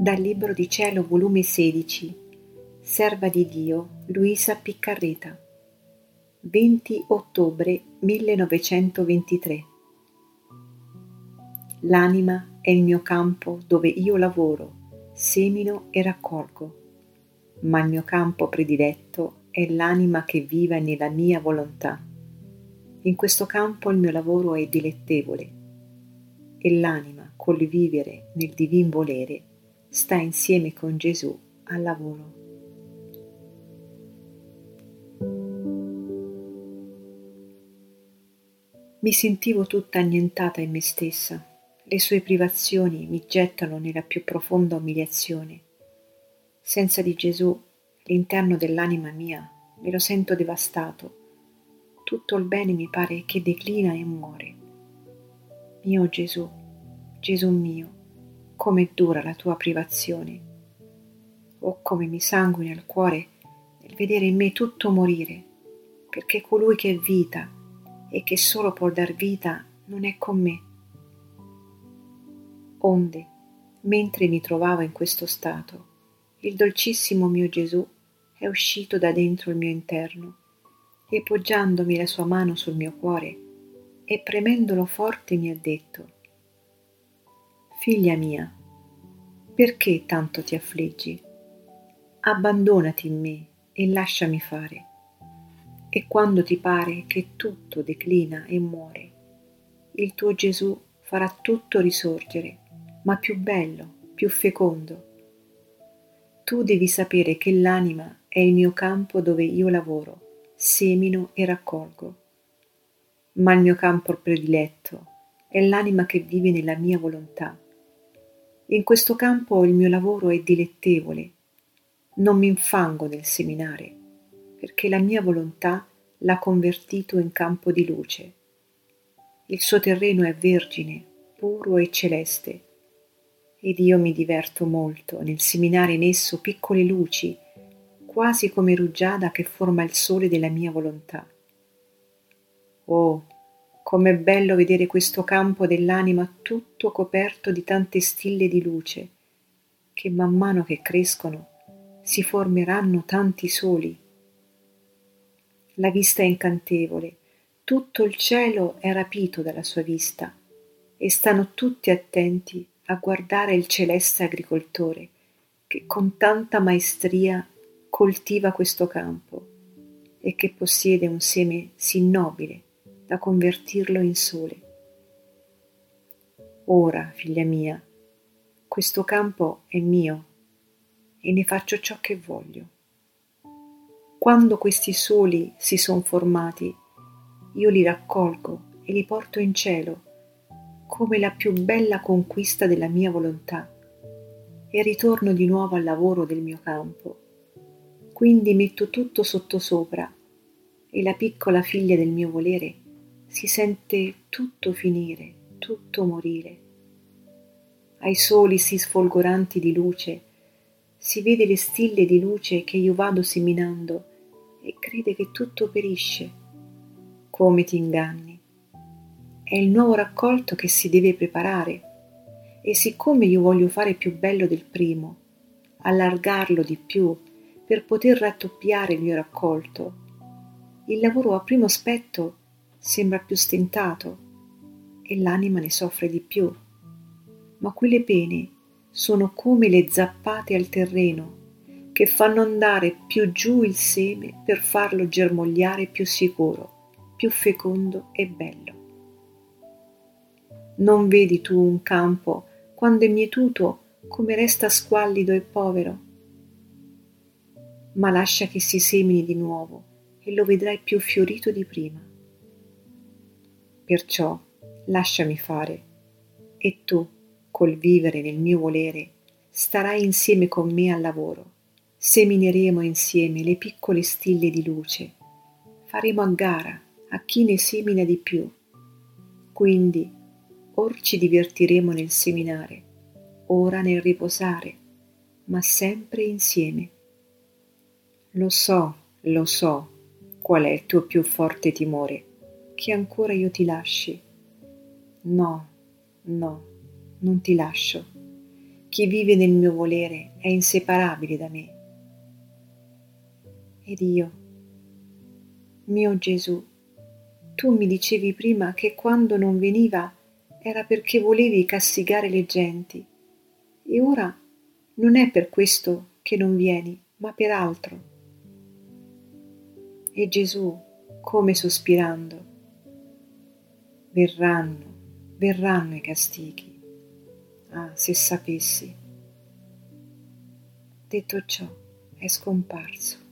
Dal Libro di Cielo, volume 16, Serva di Dio, Luisa Piccarreta, 20 ottobre 1923. L'anima è il mio campo dove io lavoro, semino e raccolgo, ma il mio campo prediletto è l'anima che vive nella mia volontà. In questo campo il mio lavoro è dilettevole e l'anima col vivere nel divin volere sta insieme con Gesù al lavoro. Mi sentivo tutta annientata in me stessa. Le sue privazioni mi gettano nella più profonda umiliazione. Senza di Gesù, l'interno dell'anima mia, me lo sento devastato. Tutto il bene mi pare che declina e muore. Mio Gesù, Gesù mio, come dura la tua privazione. Oh, come mi sanguina il cuore nel vedere in me tutto morire, perché colui che è vita e che solo può dar vita non è con me. Onde, mentre mi trovavo in questo stato, il dolcissimo mio Gesù è uscito da dentro il mio interno e poggiandomi la sua mano sul mio cuore e premendolo forte mi ha detto Figlia mia, perché tanto ti affliggi? Abbandonati in me e lasciami fare. E quando ti pare che tutto declina e muore, il tuo Gesù farà tutto risorgere, ma più bello, più fecondo. Tu devi sapere che l'anima è il mio campo dove io lavoro, semino e raccolgo. Ma il mio campo prediletto è l'anima che vive nella mia volontà in questo campo il mio lavoro è dilettevole. Non mi infango nel seminare, perché la mia volontà l'ha convertito in campo di luce. Il suo terreno è vergine, puro e celeste, ed io mi diverto molto nel seminare in esso piccole luci, quasi come rugiada che forma il sole della mia volontà. Oh, Com'è bello vedere questo campo dell'anima tutto coperto di tante stille di luce, che man mano che crescono si formeranno tanti soli. La vista è incantevole, tutto il cielo è rapito dalla sua vista e stanno tutti attenti a guardare il celeste agricoltore che con tanta maestria coltiva questo campo e che possiede un seme sì nobile da convertirlo in sole. Ora, figlia mia, questo campo è mio e ne faccio ciò che voglio. Quando questi soli si sono formati, io li raccolgo e li porto in cielo come la più bella conquista della mia volontà e ritorno di nuovo al lavoro del mio campo. Quindi metto tutto sottosopra e la piccola figlia del mio volere si sente tutto finire, tutto morire. Ai soli sì sfolgoranti di luce, si vede le stille di luce che io vado seminando e crede che tutto perisce. Come ti inganni? È il nuovo raccolto che si deve preparare e siccome io voglio fare più bello del primo, allargarlo di più per poter raddoppiare il mio raccolto, il lavoro a primo aspetto sembra più stentato e l'anima ne soffre di più. Ma quelle pene sono come le zappate al terreno che fanno andare più giù il seme per farlo germogliare più sicuro, più fecondo e bello. Non vedi tu un campo quando è mietuto come resta squallido e povero? Ma lascia che si semini di nuovo e lo vedrai più fiorito di prima. Perciò lasciami fare, e tu, col vivere nel mio volere, starai insieme con me al lavoro. Semineremo insieme le piccole stille di luce. Faremo a gara a chi ne semina di più. Quindi, or ci divertiremo nel seminare, ora nel riposare, ma sempre insieme. Lo so, lo so qual è il tuo più forte timore che ancora io ti lasci. No, no, non ti lascio. chi vive nel mio volere è inseparabile da me. Ed io, mio Gesù, tu mi dicevi prima che quando non veniva era perché volevi castigare le genti, e ora non è per questo che non vieni, ma per altro. E Gesù, come sospirando, verranno, verranno i castighi. Ah, se sapessi. Detto ciò, è scomparso.